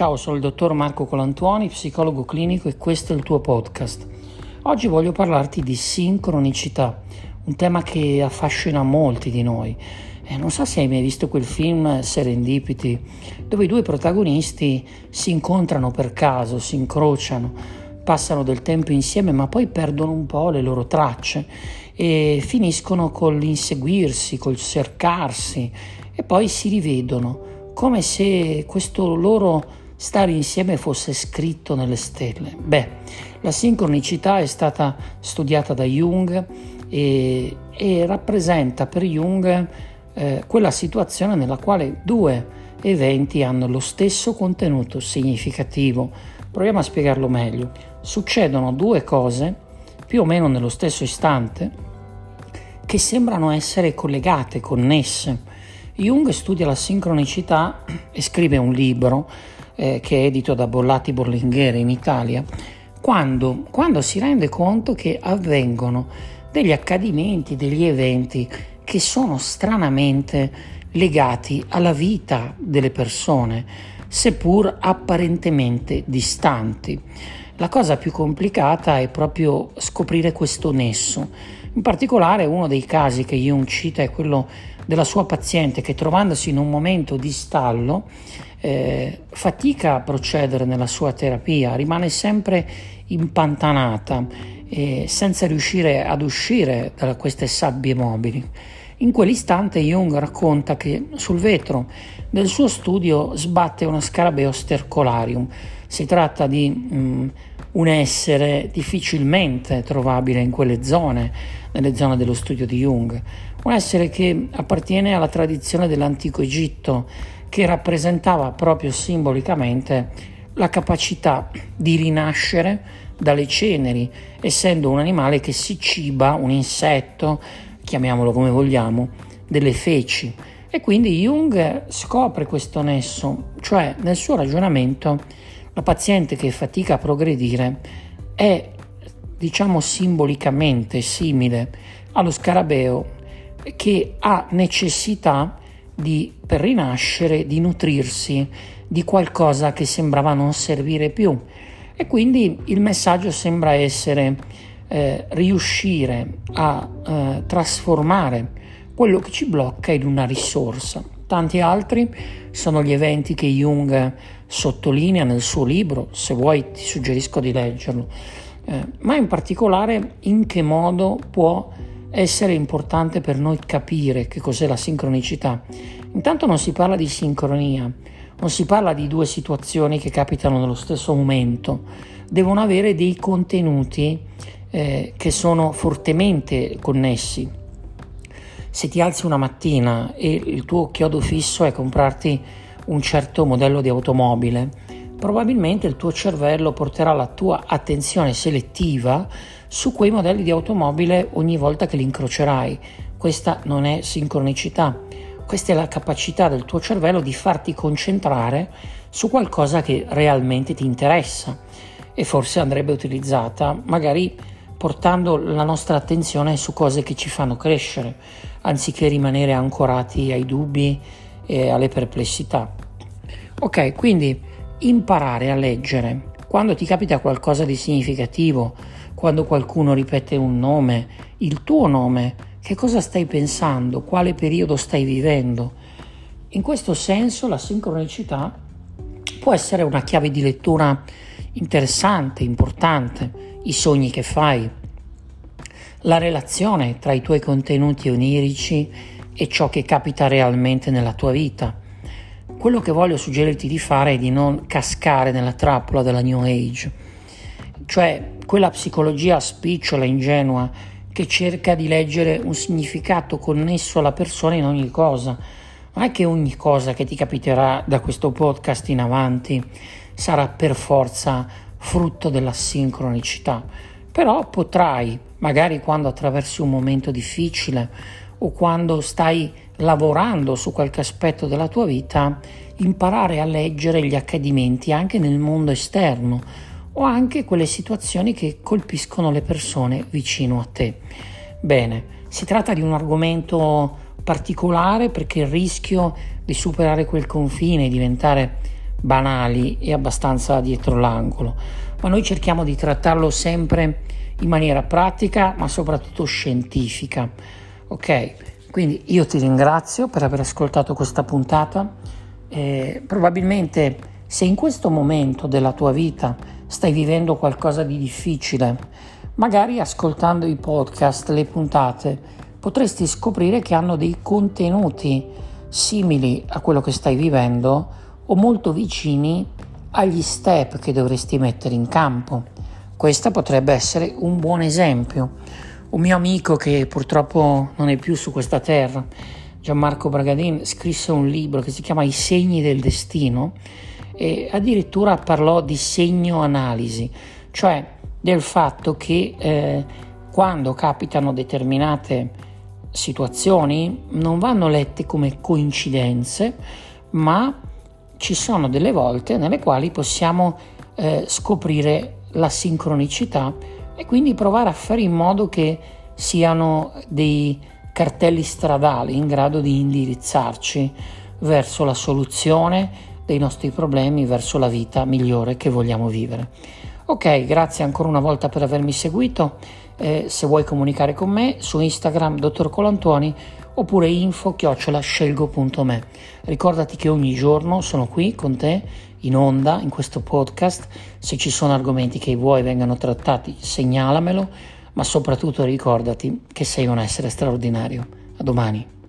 Ciao, sono il dottor Marco Colantuoni, psicologo clinico e questo è il tuo podcast. Oggi voglio parlarti di sincronicità, un tema che affascina molti di noi. Eh, non so se hai mai visto quel film Serendipity, dove i due protagonisti si incontrano per caso, si incrociano, passano del tempo insieme, ma poi perdono un po' le loro tracce e finiscono con l'inseguirsi, col cercarsi e poi si rivedono, come se questo loro stare insieme fosse scritto nelle stelle. Beh, la sincronicità è stata studiata da Jung e, e rappresenta per Jung eh, quella situazione nella quale due eventi hanno lo stesso contenuto significativo. Proviamo a spiegarlo meglio. Succedono due cose più o meno nello stesso istante che sembrano essere collegate, connesse. Jung studia la sincronicità e scrive un libro eh, che è edito da Bollati Borlinghere in Italia, quando, quando si rende conto che avvengono degli accadimenti, degli eventi che sono stranamente legati alla vita delle persone, seppur apparentemente distanti. La cosa più complicata è proprio scoprire questo nesso. In particolare uno dei casi che Jung cita è quello della sua paziente che trovandosi in un momento di stallo eh, fatica a procedere nella sua terapia, rimane sempre impantanata eh, senza riuscire ad uscire da queste sabbie mobili. In quell'istante Jung racconta che sul vetro del suo studio sbatte una scarabeo stercolarium. Si tratta di mm, un essere difficilmente trovabile in quelle zone, nelle zone dello studio di Jung, un essere che appartiene alla tradizione dell'antico Egitto, che rappresentava proprio simbolicamente la capacità di rinascere dalle ceneri, essendo un animale che si ciba, un insetto, chiamiamolo come vogliamo, delle feci. E quindi Jung scopre questo nesso, cioè nel suo ragionamento la paziente che fatica a progredire è, diciamo simbolicamente, simile allo scarabeo che ha necessità di, per rinascere, di nutrirsi di qualcosa che sembrava non servire più. E quindi il messaggio sembra essere eh, riuscire a eh, trasformare quello che ci blocca in una risorsa. Tanti altri sono gli eventi che Jung sottolinea nel suo libro, se vuoi ti suggerisco di leggerlo, eh, ma in particolare in che modo può essere importante per noi capire che cos'è la sincronicità. Intanto non si parla di sincronia, non si parla di due situazioni che capitano nello stesso momento, devono avere dei contenuti eh, che sono fortemente connessi. Se ti alzi una mattina e il tuo chiodo fisso è comprarti un certo modello di automobile, probabilmente il tuo cervello porterà la tua attenzione selettiva su quei modelli di automobile ogni volta che li incrocerai. Questa non è sincronicità, questa è la capacità del tuo cervello di farti concentrare su qualcosa che realmente ti interessa e forse andrebbe utilizzata magari portando la nostra attenzione su cose che ci fanno crescere, anziché rimanere ancorati ai dubbi e alle perplessità. Ok, quindi imparare a leggere. Quando ti capita qualcosa di significativo, quando qualcuno ripete un nome, il tuo nome, che cosa stai pensando, quale periodo stai vivendo. In questo senso la sincronicità può essere una chiave di lettura interessante, importante, i sogni che fai, la relazione tra i tuoi contenuti onirici e ciò che capita realmente nella tua vita quello che voglio suggerirti di fare è di non cascare nella trappola della New Age, cioè quella psicologia spicciola, ingenua, che cerca di leggere un significato connesso alla persona in ogni cosa. Non è che ogni cosa che ti capiterà da questo podcast in avanti sarà per forza frutto della sincronicità, però potrai, magari quando attraversi un momento difficile o quando stai lavorando su qualche aspetto della tua vita, imparare a leggere gli accadimenti anche nel mondo esterno o anche quelle situazioni che colpiscono le persone vicino a te. Bene, si tratta di un argomento particolare perché il rischio di superare quel confine e diventare banali e abbastanza dietro l'angolo, ma noi cerchiamo di trattarlo sempre in maniera pratica, ma soprattutto scientifica. Ok? Quindi io ti ringrazio per aver ascoltato questa puntata. Eh, probabilmente se in questo momento della tua vita stai vivendo qualcosa di difficile, magari ascoltando i podcast, le puntate, potresti scoprire che hanno dei contenuti simili a quello che stai vivendo o molto vicini agli step che dovresti mettere in campo. Questo potrebbe essere un buon esempio. Un mio amico che purtroppo non è più su questa terra, Gianmarco Bragadin, scrisse un libro che si chiama I segni del destino e addirittura parlò di segno analisi, cioè del fatto che eh, quando capitano determinate situazioni non vanno lette come coincidenze, ma ci sono delle volte nelle quali possiamo eh, scoprire la sincronicità e quindi provare a fare in modo che siano dei cartelli stradali in grado di indirizzarci verso la soluzione dei nostri problemi, verso la vita migliore che vogliamo vivere. Ok, grazie ancora una volta per avermi seguito. Eh, se vuoi comunicare con me su Instagram, dottor Colantuoni, oppure info-scelgo.me. Ricordati che ogni giorno sono qui con te in onda in questo podcast. Se ci sono argomenti che vuoi vengano trattati, segnalamelo, ma soprattutto ricordati che sei un essere straordinario. A domani.